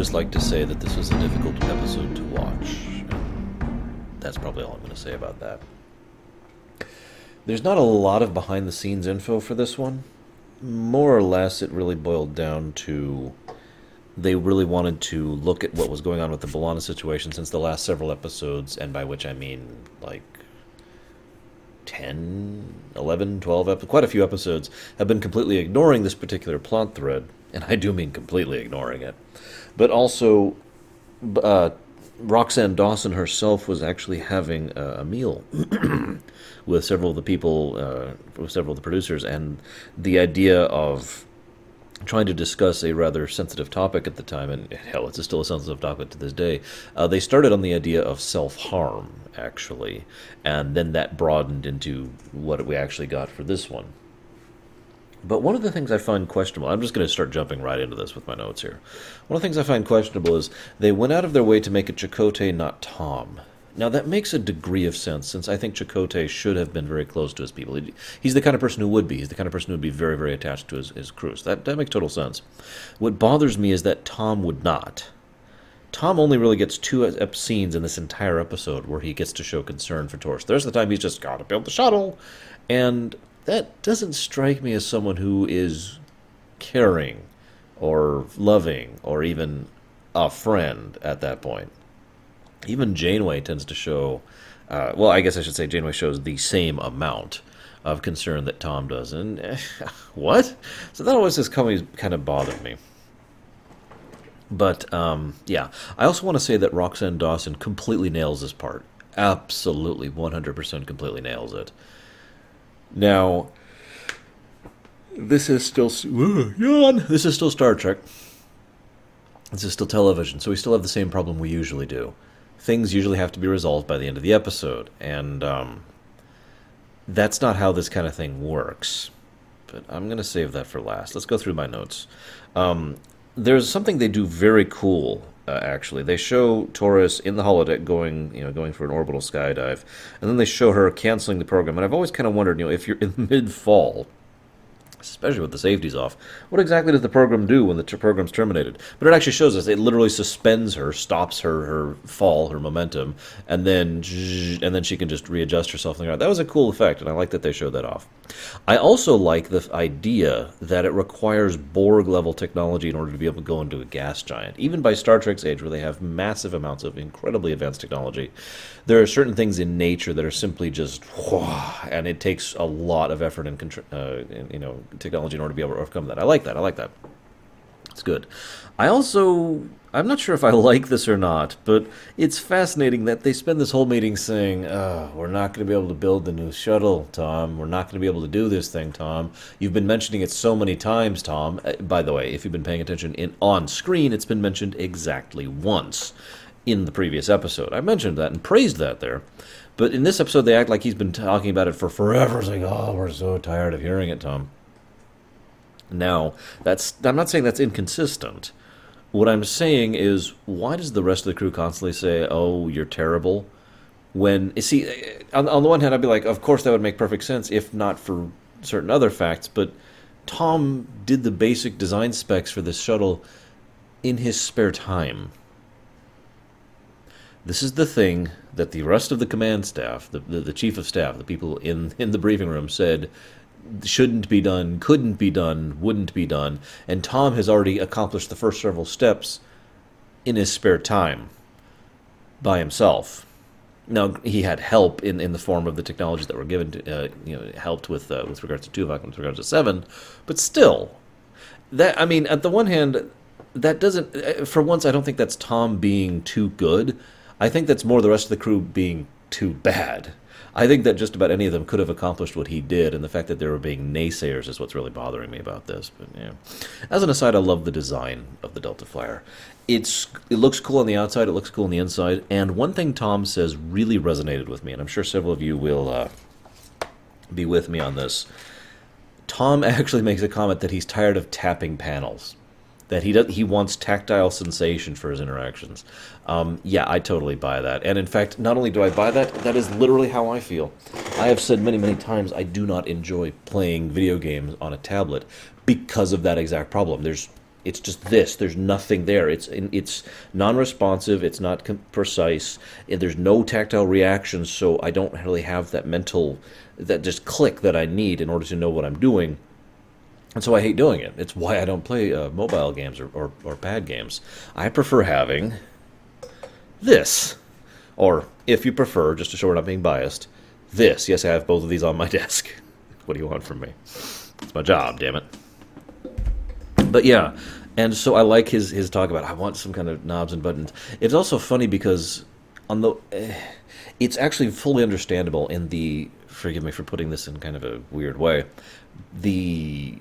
just like to say that this was a difficult episode to watch. That's probably all I'm going to say about that. There's not a lot of behind the scenes info for this one. More or less, it really boiled down to they really wanted to look at what was going on with the B'Elanna situation since the last several episodes, and by which I mean like 10, 11, 12, quite a few episodes, have been completely ignoring this particular plot thread. And I do mean completely ignoring it. But also, uh, Roxann Dawson herself was actually having a, a meal with several of the people, uh, with several of the producers, and the idea of trying to discuss a rather sensitive topic at the time, and hell, it's still a sensitive topic to this day. Uh, they started on the idea of self harm, actually, and then that broadened into what we actually got for this one. But one of the things I find questionable, I'm just going to start jumping right into this with my notes here. One of the things I find questionable is they went out of their way to make it Chakotay, not Tom. Now, that makes a degree of sense, since I think Chakotay should have been very close to his people. He's the kind of person who would be. He's the kind of person who would be very, very attached to his, his crews. That, that makes total sense. What bothers me is that Tom would not. Tom only really gets two scenes in this entire episode where he gets to show concern for Torres. There's the time he's just got to build the shuttle. And that doesn't strike me as someone who is caring or loving or even a friend at that point even Janeway tends to show. Uh, well, I guess I should say Janeway shows the same amount of concern that Tom does. And uh, what? So that always just kind of bothered me. But um, yeah, I also want to say that Roxann Dawson completely nails this part. Absolutely, 100% completely nails it. Now, this is still yawn. This is still Star Trek. This is still television, so we still have the same problem we usually do things usually have to be resolved by the end of the episode, and um, that's not how this kind of thing works. But I'm going to save that for last. Let's go through my notes. Um, there's something they do very cool. Uh, actually, they show Torres in the holodeck going, you know, going for an orbital skydive, and then they show her canceling the program. And I've always kind of wondered, you know, if you're in mid fall especially with the safeties off. What exactly does the program do when the t- program's terminated? But it actually shows us it literally suspends her, stops her her fall, her momentum, and then and then she can just readjust herself. That was a cool effect, and I like that they showed that off. I also like the idea that it requires Borg level technology in order to be able to go into a gas giant. Even by Star Trek's age, where they have massive amounts of incredibly advanced technology, there are certain things in nature that are simply just, and it takes a lot of effort and, uh, you know technology in order to be able to overcome that. I like that. I like that. It's good. I also I'm not sure if I like this or not, but it's fascinating that they spend this whole meeting saying, oh, "We're not going to be able to build the new shuttle, Tom. We're not going to be able to do this thing, Tom. You've been mentioning it so many times, Tom. Uh, by the way, if you've been paying attention in on screen, it's been mentioned exactly once in the previous episode. I mentioned that and praised that there. But in this episode, they act like he's been talking about it for forever, saying, "Oh, we're so tired of hearing it, Tom." Now, that's I'm not saying that's inconsistent. What I'm saying is, why does the rest of the crew constantly say, "Oh, you're terrible"? When see, on, on the one hand, I'd be like, of course that would make perfect sense if not for certain other facts. But Tom did the basic design specs for this shuttle in his spare time. This is the thing that the rest of the command staff, the, the, the chief of staff, the people in, in the briefing room said shouldn't be done, couldn't be done, wouldn't be done. And Tom has already accomplished the first several steps in his spare time by himself. Now he had help in, in the form of the technologies that were given to uh, you know helped with uh, with regards to Tuvok and with regards to Seven, but still, that I mean, at the one hand, that doesn't. Uh, for once, I don't think that's Tom being too good. I think that's more the rest of the crew being too bad. I think that just about any of them could have accomplished what he did, and the fact that they were being naysayers is what's really bothering me about this. But yeah, as an aside, I love the design of the Delta Flyer. It's it looks cool on the outside, it looks cool on the inside, and one thing Tom says really resonated with me, and I'm sure several of you will uh, be with me on this. Tom actually makes a comment that he's tired of tapping panels that he does, he wants tactile sensation for his interactions. Um, yeah, I totally buy that. And in fact, not only do I buy that, that is literally how I feel. I have said many, many times I do not enjoy playing video games on a tablet because of that exact problem. There's It's just this. There's nothing there. It's it's non-responsive. It's not com- precise. There's no tactile reactions, so I don't really have that mental, that just click that I need in order to know what I'm doing. And so I hate doing it. It's why I don't play uh, mobile games or, or, or pad games. I prefer having this. Or, if you prefer, just to show we're not being biased, this. Yes, I have both of these on my desk. what do you want from me? It's my job, damn it. But yeah, and so I like his his talk about I want some kind of knobs and buttons. It's also funny because on the eh, it's actually fully understandable in the forgive me for putting this in kind of a weird way the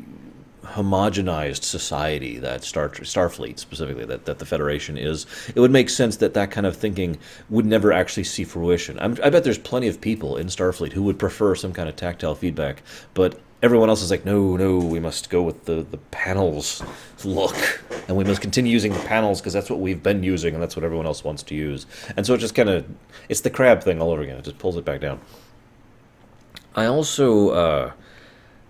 homogenized society that Star Starfleet specifically that, that the Federation is, it would make sense that that kind of thinking would never actually see fruition. I'm, I bet there's plenty of people in Starfleet who would prefer some kind of tactile feedback, but everyone else is like, no, no, we must go with the, the panels look, and we must continue using the panels because that's what we've been using, and that's what everyone else wants to use. And so it just kind of, it's the crab thing all over again. It just pulls it back down. I also uh,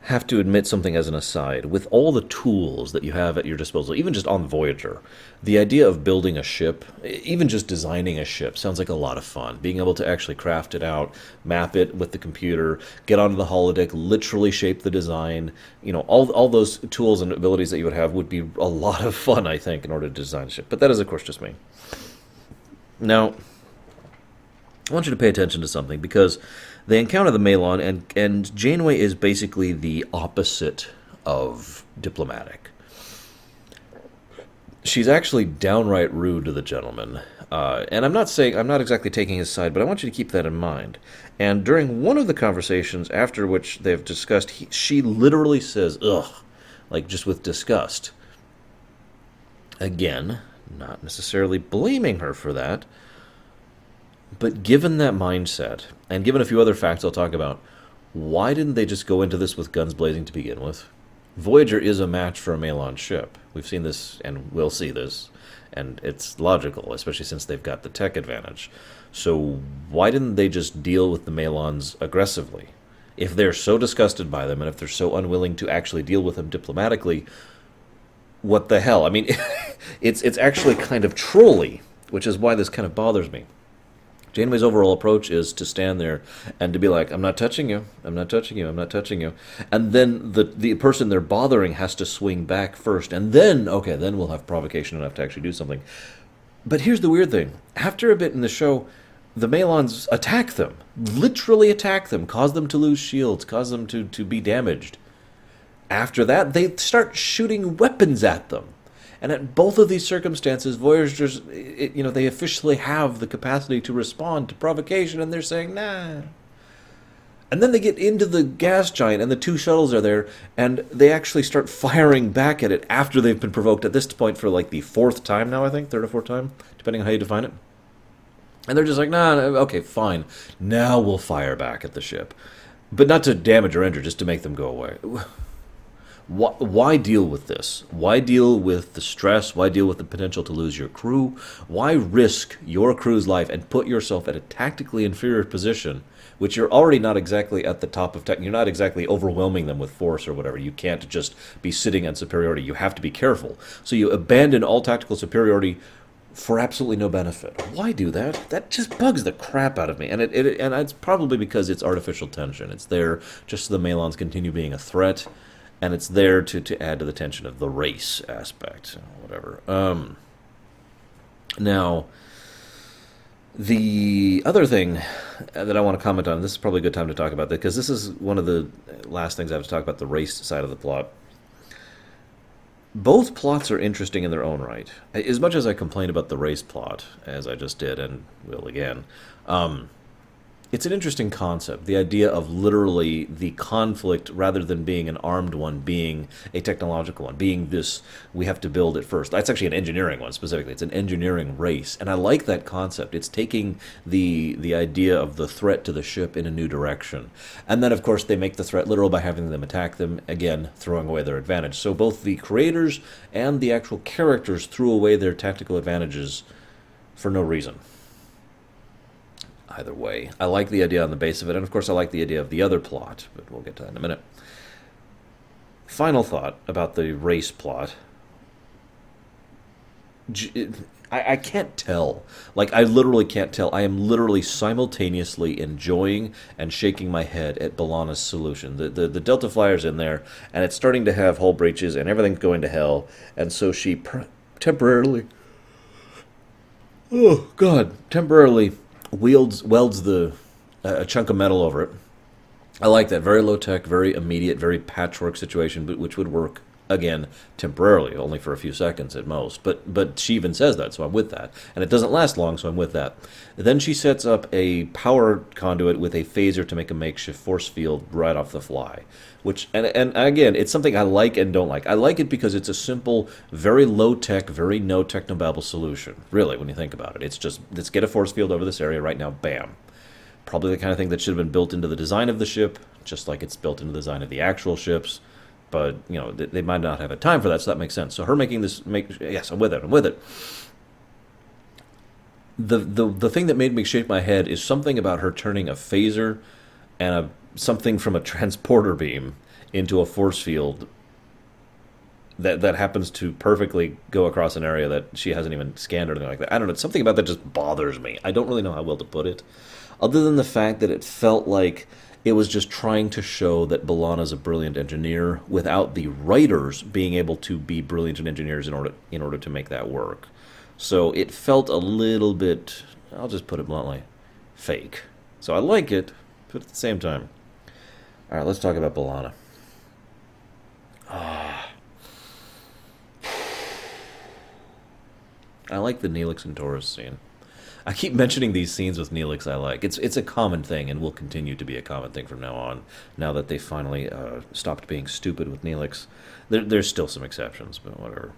have to admit something as an aside. With all the tools that you have at your disposal, even just on Voyager, the idea of building a ship, even just designing a ship, sounds like a lot of fun. Being able to actually craft it out, map it with the computer, get onto the holodeck, literally shape the design, you know, all, all those tools and abilities that you would have would be a lot of fun, I think, in order to design a ship. But that is, of course, just me. Now, I want you to pay attention to something because they encounter the Malon, and and Janeway is basically the opposite of diplomatic. She's actually downright rude to the gentleman, uh, and I'm not saying I'm not exactly taking his side, but I want you to keep that in mind. And during one of the conversations after which they've discussed, he, she literally says "ugh," like just with disgust. Again, not necessarily blaming her for that, but given that mindset, and given a few other facts I'll talk about, why didn't they just go into this with guns blazing to begin with? Voyager is a match for a Malon ship. We've seen this and we'll see this, and it's logical, especially since they've got the tech advantage. So why didn't they just deal with the Malons aggressively? If they're so disgusted by them and if they're so unwilling to actually deal with them diplomatically, what the hell? I mean, it's it's actually kind of trolly, which is why this kind of bothers me. Janeway's overall approach is to stand there and to be like, "I'm not touching you. I'm not touching you. I'm not touching you," and then the the person they're bothering has to swing back first, and then okay, then we'll have provocation enough to actually do something. But here's the weird thing: after a bit in the show, the Malons attack them, literally attack them, cause them to lose shields, cause them to to be damaged. After that, they start shooting weapons at them. And at both of these circumstances, Voyagers, it, you know, they officially have the capacity to respond to provocation, and they're saying, nah. And then they get into the gas giant, and the two shuttles are there, and they actually start firing back at it after they've been provoked at this point for like the fourth time now, I think, third or fourth time, depending on how you define it. And they're just like, nah, okay, fine. Now we'll fire back at the ship. But not to damage or injure, just to make them go away. Why, why, deal with this? Why deal with the stress? Why deal with the potential to lose your crew? Why risk your crew's life and put yourself at a tactically inferior position, which you're already not exactly at the top of tech? You're not exactly overwhelming them with force or whatever. You can't just be sitting on superiority. You have to be careful. So you abandon all tactical superiority for absolutely no benefit. Why do that? That just bugs the crap out of me. And it, it and it's probably because it's artificial tension. It's there just so the Malons continue being a threat and it's there to, to add to the tension of the race aspect, whatever. Um, now, the other thing that I want to comment on, this is probably a good time to talk about that because this is one of the last things I have to talk about the race side of the plot. Both plots are interesting in their own right. As much as I complain about the race plot, as I just did and will again, um, it's an interesting concept the idea of literally the conflict rather than being an armed one being a technological one being this we have to build it first. That's actually an engineering one specifically. It's an engineering race. And i like that concept. It's taking the the idea of the threat to the ship in a new direction. And then of course they make the threat literal by having them attack them again throwing away their advantage. So both the creators and the actual characters threw away their tactical advantages for no reason either way. I like the idea on the base of it, and of course, I like the idea of the other plot, but we'll get to that in a minute. Final thought about the race plot. I, I can't tell. Like, I literally can't tell. I am literally simultaneously enjoying and shaking my head at B'Elanna's solution. The, the, the Delta Flyer's in there, and it's starting to have hull breaches, and everything's going to hell. And so she temporarily. Oh, God. Temporarily wields, welds the a chunk of metal over it. I like that. Very low tech, very immediate, very patchwork situation, but which would work again temporarily, only for a few seconds at most. But but she even says that, so I'm with that. And it doesn't last long, so I'm with that. Then she sets up a power conduit with a phaser to make a makeshift force field right off the fly. Which and and again, it's something I like and don't like. I like it because it's a simple, very low tech, very no technobabble solution. Really, when you think about it, it's just let's get a force field over this area right now. Bam. Probably the kind of thing that should have been built into the design of the ship, just like it's built into the design of the actual ships but you know they, they might not have a time for that, so that makes sense. So her making this make yes, I'm with it. I'm with it. The, the the thing that made me shake my head is something about her turning a phaser and a something from a transporter beam into a force field that that happens to perfectly go across an area that she hasn't even scanned or anything like that. I don't know. Something about that just bothers me. I don't really know how well to put it, other than the fact that it felt like it was just trying to show that is a brilliant engineer without the writers being able to be brilliant engineers in order in order to make that work. So it felt a little bit I'll just put it bluntly, fake. So I like it, but at the same time. Alright, let's talk about B'Elanna. Ah. I like the Neelix and Torres scene. I keep mentioning these scenes with Neelix I like. It's it's a common thing and will continue to be a common thing from now on. Now that they finally uh, stopped being stupid with Neelix, there, there's still some exceptions, but whatever.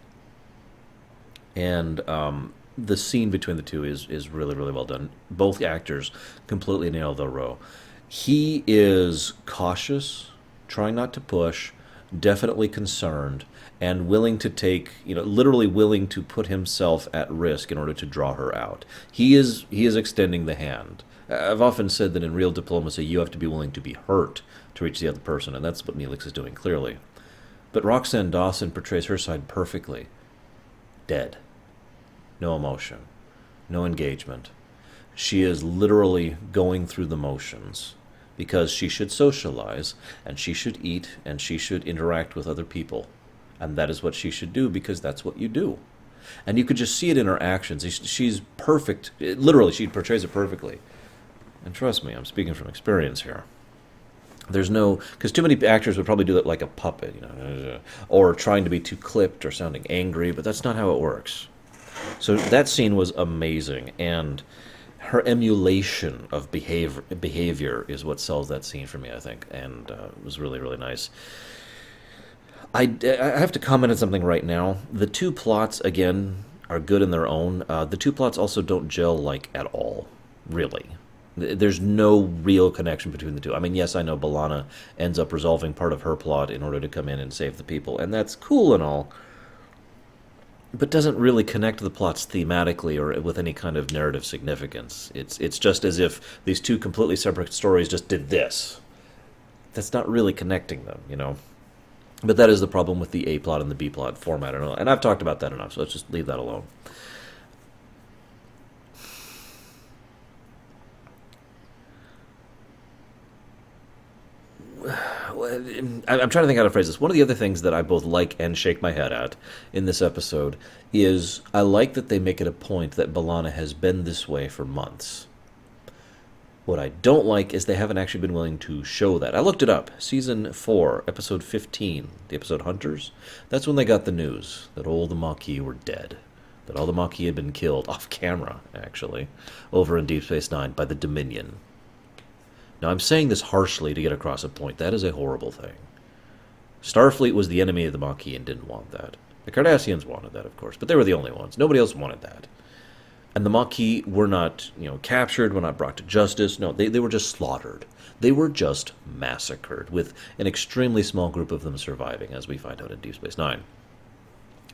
And um, the scene between the two is is really really well done. Both actors completely nail the role. He is cautious, trying not to push, definitely concerned, and willing to take, you know, literally willing to put himself at risk in order to draw her out. He is he is extending the hand. I've often said that in real diplomacy, you have to be willing to be hurt to reach the other person, and that's what Neelix is doing clearly. But Roxann Dawson portrays her side perfectly. Dead. No emotion. No engagement. She is literally going through the motions because she should socialize and she should eat and she should interact with other people. And that is what she should do because that's what you do. And you could just see it in her actions. She's perfect. Literally, she portrays it perfectly. And trust me, I'm speaking from experience here. There's no because too many actors would probably do it like a puppet, you know, or trying to be too clipped or sounding angry, but that's not how it works. So that scene was amazing, and her emulation of behavior behavior is what sells that scene for me, I think, and uh, it was really really nice. I, I have to comment on something right now. The two plots, again, are good in their own. Uh, the two plots also don't gel, like, at all, really. There's no real connection between the two. I mean, yes, I know B'Elanna ends up resolving part of her plot in order to come in and save the people, and that's cool and all, but doesn't really connect the plots thematically or with any kind of narrative significance. It's it's just as if these two completely separate stories just did this. That's not really connecting them, you know. But that is the problem with the A plot and the B plot format, and I've talked about that enough, so let's just leave that alone. I'm trying to think how to phrase this. One of the other things that I both like and shake my head at in this episode is I like that they make it a point that B'Elanna has been this way for months. What I don't like is they haven't actually been willing to show that. I looked it up. Season 4, episode 15, the episode Hunters. That's when they got the news that all the Maquis were dead. That all the Maquis had been killed, off camera, actually, over in Deep Space Nine by the Dominion. Now, I'm saying this harshly to get across a point. That is a horrible thing. Starfleet was the enemy of the Maquis and didn't want that. The Cardassians wanted that, of course, but they were the only ones. Nobody else wanted that and the Maquis were not, you know, captured, were not brought to justice. No, they, they were just slaughtered. They were just massacred, with an extremely small group of them surviving, as we find out in Deep Space Nine.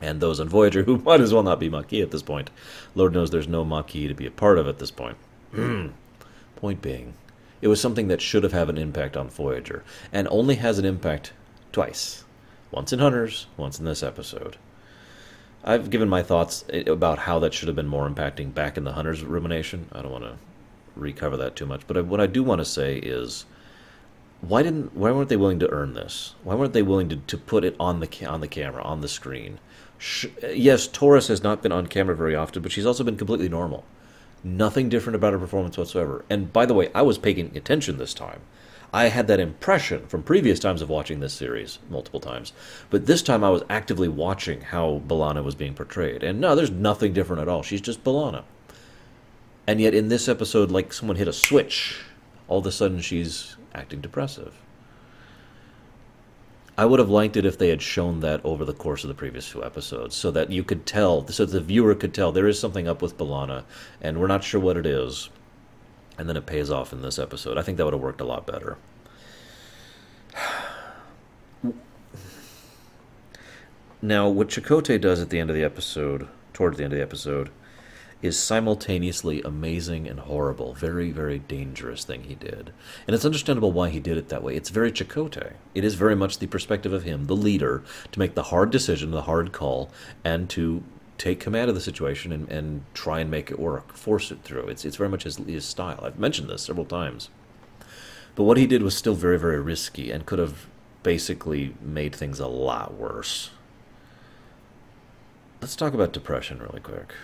And those on Voyager who might as well not be Maquis at this point. Lord knows there's no Maquis to be a part of at this point. point being, it was something that should have had an impact on Voyager, and only has an impact twice. Once in Hunters, once in this episode. I've given my thoughts eh, about how that should have been more impacting back in the Hunter's rumination. I don't want to recover that too much, but what I do want to say is, why didn't why weren't they willing to earn this? Why weren't they willing to, to put it on the on the camera on the screen? Sh- eh, yes, Torres has not been on camera very often, but she's also been completely normal. Nothing different about her performance whatsoever. And by the way, I was paying attention this time. I had that impression from previous times of watching this series multiple times. But this time I was actively watching how B'Elanna was being portrayed. And no, there's nothing different at all. She's just B'Elanna. And yet in this episode, like someone hit a switch, all of a sudden she's acting depressive. I would have liked it if they had shown that over the course of the previous two episodes, so that you could tell, so the viewer could tell there is something up with B'Elanna, and we're not sure what it is, and then it pays off in this episode. I think that would have worked a lot better. Now, what Chakotay does at the end of the episode, towards the end of the episode, is simultaneously amazing and horrible. Very, very dangerous thing he did. And it's understandable why he did it that way. It's very Chakotay. It is very much the perspective of him, the leader, to make the hard decision, the hard call, and to take command of the situation and, and try and make it work, force it through. It's, it's very much his, his style. I've mentioned this several times. But what he did was still very, very risky and could have basically made things a lot worse. Let's talk about depression really quick.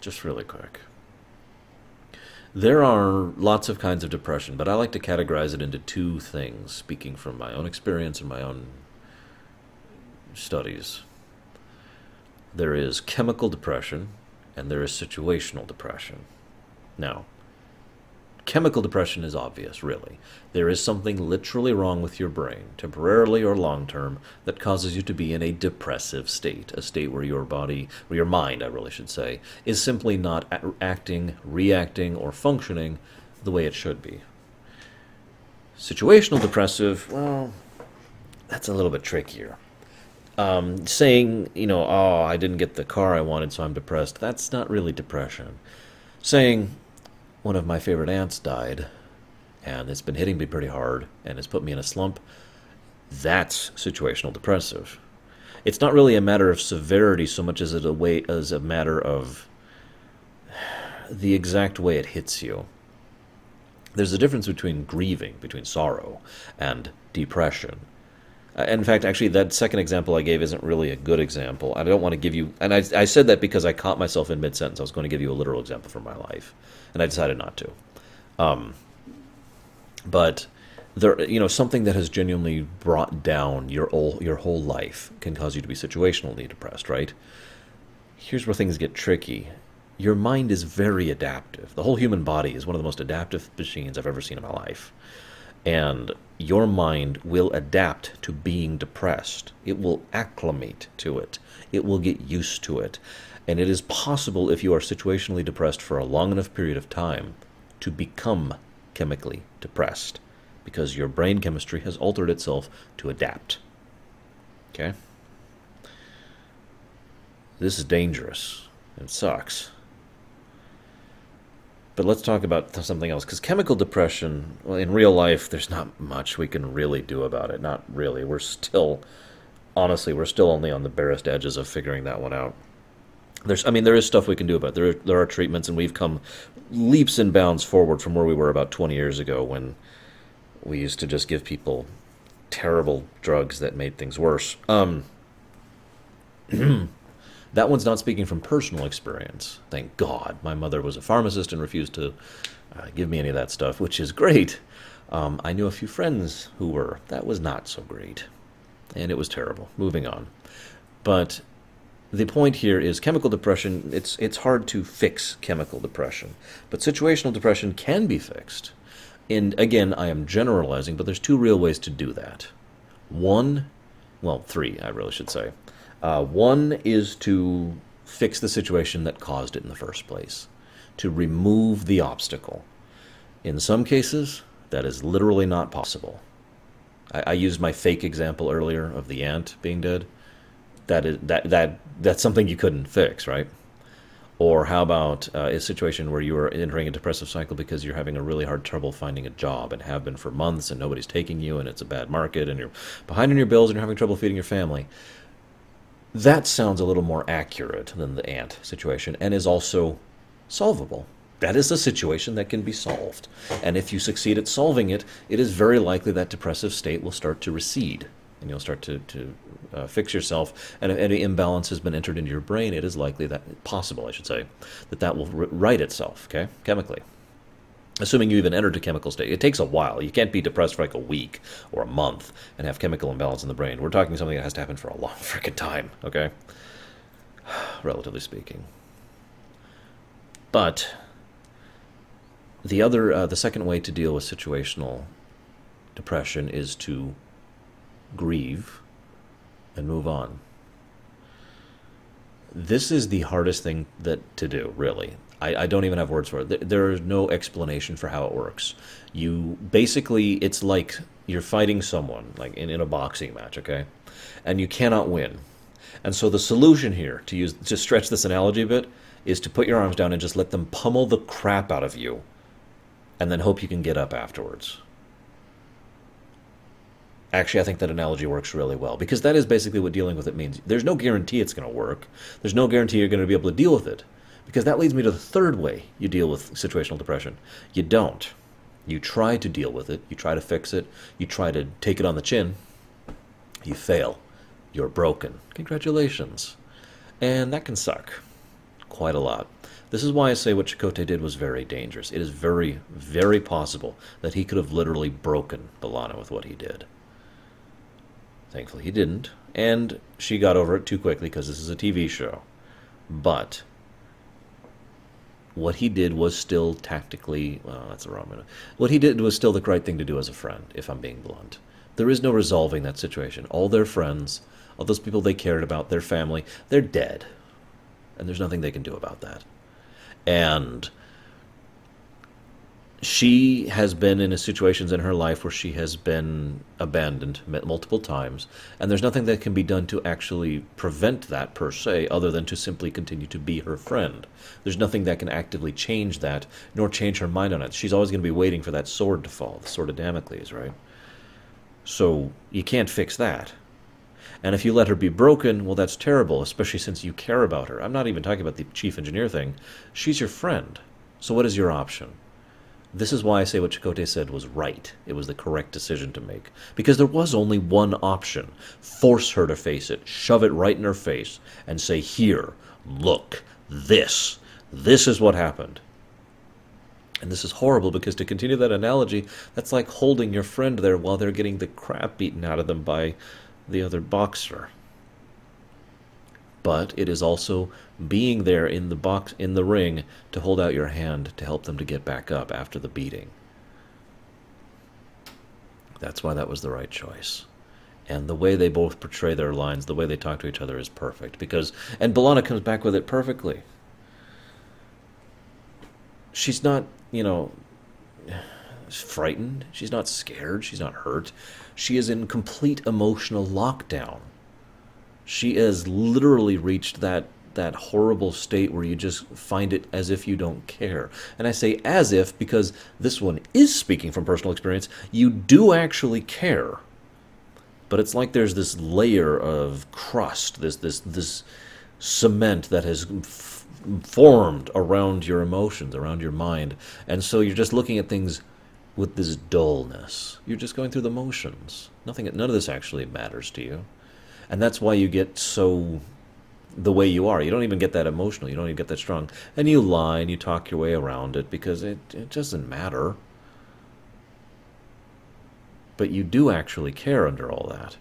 Just really quick. There are lots of kinds of depression, but I like to categorize it into two things, speaking from my own experience and my own studies. There is chemical depression and there is situational depression. Now, chemical depression is obvious, really. There is something literally wrong with your brain, temporarily or long term, that causes you to be in a depressive state, a state where your body, or your mind, I really should say, is simply not acting, reacting, or functioning the way it should be. Situational depressive, well, that's a little bit trickier um, saying, you know, oh, I didn't get the car I wanted, so I'm depressed, that's not really depression. Saying, one of my favorite aunts died, and it's been hitting me pretty hard, and it's put me in a slump, that's situational depressive. It's not really a matter of severity so much as it a way as a matter of the exact way it hits you. There's a difference between grieving, between sorrow, and depression. Uh, in fact, actually, that second example I gave isn't really a good example. I don't want to give you, and I, I said that because I caught myself in mid sentence. I was going to give you a literal example from my life, and I decided not to. Um, but there, you know, something that has genuinely brought down your whole, your whole life can cause you to be situationally depressed, right? Here's where things get tricky. Your mind is very adaptive. The whole human body is one of the most adaptive machines I've ever seen in my life. And your mind will adapt to being depressed. It will acclimate to it. It will get used to it. And it is possible, if you are situationally depressed for a long enough period of time, to become chemically depressed because your brain chemistry has altered itself to adapt. Okay? This is dangerous. It sucks. But let's talk about something else because chemical depression, well, in real life, there's not much we can really do about it. Not really. We're still, honestly, we're still only on the barest edges of figuring that one out. There's, I mean, there is stuff we can do about it. There, there are treatments, and we've come leaps and bounds forward from where we were about 20 years ago when we used to just give people terrible drugs that made things worse. Um, That one's not speaking from personal experience. Thank God. My mother was a pharmacist and refused to uh, give me any of that stuff, which is great. Um, I knew a few friends who were. That was not so great. And it was terrible. Moving on. But the point here is chemical depression, it's, it's hard to fix chemical depression. But situational depression can be fixed. And again, I am generalizing, but there's two real ways to do that. One, well, three, I really should say. Uh, one is to fix the situation that caused it in the first place, to remove the obstacle. In some cases, that is literally not possible. I, I used my fake example earlier of the ant being dead. That is that that that's something you couldn't fix, right? Or how about uh, a situation where you are entering a depressive cycle because you're having a really hard trouble finding a job and have been for months and nobody's taking you and it's a bad market and you're behind on your bills and you're having trouble feeding your family That sounds a little more accurate than the ant situation and is also solvable. That is a situation that can be solved. And if you succeed at solving it, it is very likely that depressive state will start to recede and you'll start to, to uh, fix yourself. And if any imbalance has been entered into your brain, it is likely that, possible, I should say, that that will right itself, okay, chemically. Assuming you even entered a chemical state, it takes a while. You can't be depressed for like a week or a month and have chemical imbalance in the brain. We're talking something that has to happen for a long freaking time, okay? Relatively speaking. But the other, uh, the second way to deal with situational depression is to grieve and move on. This is the hardest thing that to do, really. I, I don't even have words for it. There is no explanation for how it works. You basically, it's like you're fighting someone, like in, in a boxing match, okay? And you cannot win. And so the solution here, to use to stretch this analogy a bit, is to put your arms down and just let them pummel the crap out of you, and then hope you can get up afterwards. Actually, I think that analogy works really well because that is basically what dealing with it means. There's no guarantee it's going to work. There's no guarantee you're going to be able to deal with it. Because that leads me to the third way you deal with situational depression. You don't. You try to deal with it, you try to fix it, you try to take it on the chin. You fail. You're broken. Congratulations. And that can suck quite a lot. This is why I say what Chakotay did was very dangerous. It is very, very possible that he could have literally broken B'Elanna with what he did. Thankfully, he didn't, and she got over it too quickly because this is a TV show. But what he did was still tactically, well, that's the wrong minute. What he did was still the right thing to do as a friend, if I'm being blunt. There is no resolving that situation. All their friends, all those people they cared about, their family, they're dead. And there's nothing they can do about that. And she has been in situations in her life where she has been abandoned multiple times, and there's nothing that can be done to actually prevent that per se, other than to simply continue to be her friend. There's nothing that can actively change that, nor change her mind on it. She's always going to be waiting for that sword to fall, the sword of Damocles, right? So you can't fix that. And if you let her be broken, well, that's terrible, especially since you care about her. I'm not even talking about the chief engineer thing. She's your friend. So what is your option? This is why I say what Chakotay said was right. It was the correct decision to make. Because there was only one option force her to face it, shove it right in her face, and say, Here, look, this, this is what happened. And this is horrible because to continue that analogy, that's like holding your friend there while they're getting the crap beaten out of them by the other boxer but it is also being there in the box in the ring to hold out your hand to help them to get back up after the beating. That's why that was the right choice. And the way they both portray their lines, the way they talk to each other is perfect because and B'Elanna comes back with it perfectly. She's not, you know, frightened. She's not scared. She's not hurt. She is in complete emotional lockdown she has literally reached that that horrible state where you just find it as if you don't care. And I say as if because this one is speaking from personal experience. You do actually care. But it's like there's this layer of crust, this this this cement that has f- formed around your emotions, around your mind. And so you're just looking at things with this dullness. You're just going through the motions. Nothing none of this actually matters to you and that's why you get so the way you are. You don't even get that emotional. You don't even get that strong. And you lie and you talk your way around it because it, it doesn't matter. But you do actually care under all that.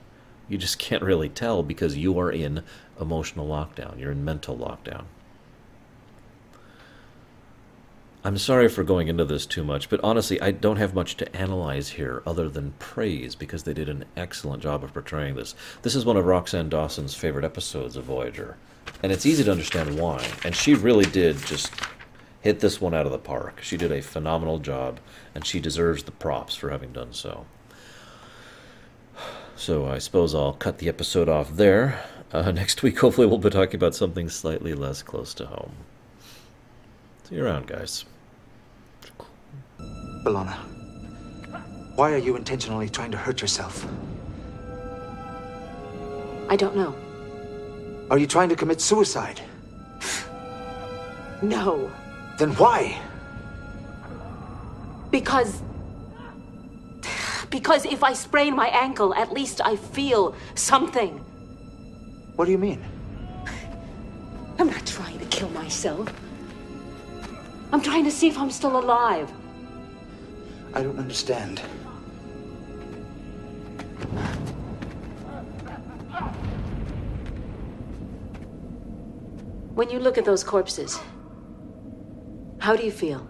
You just can't really tell because you are in emotional lockdown. You're in mental lockdown. I'm sorry for going into this too much, but honestly, I don't have much to analyze here other than praise because they did an excellent job of portraying this. This is one of Roxann Dawson's favorite episodes of Voyager, and it's easy to understand why. And she really did just hit this one out of the park. She did a phenomenal job, and she deserves the props for having done so. So I suppose I'll cut the episode off there. Uh, next week, hopefully, we'll be talking about something slightly less close to home. See you around, guys. B'Elanna, why are you intentionally trying to hurt yourself? I don't know. Are you trying to commit suicide? No. Then why? Because. Because if I sprain my ankle, at least I feel something. What do you mean? I'm not trying to kill myself. I'm trying to see if I'm still alive. I don't understand. When you look at those corpses, how do you feel?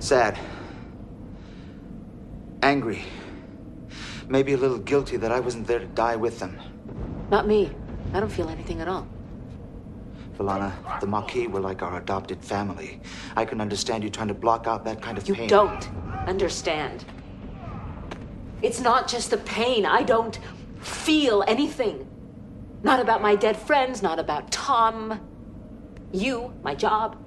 Sad. Angry. Maybe a little guilty that I wasn't there to die with them. Not me. I don't feel anything at all. B'Elanna, the Maquis were like our adopted family. I can understand you trying to block out that kind of You pain. You don't understand. It's not just the pain. I don't feel anything. Not about my dead friends, not about Tom. You, my job,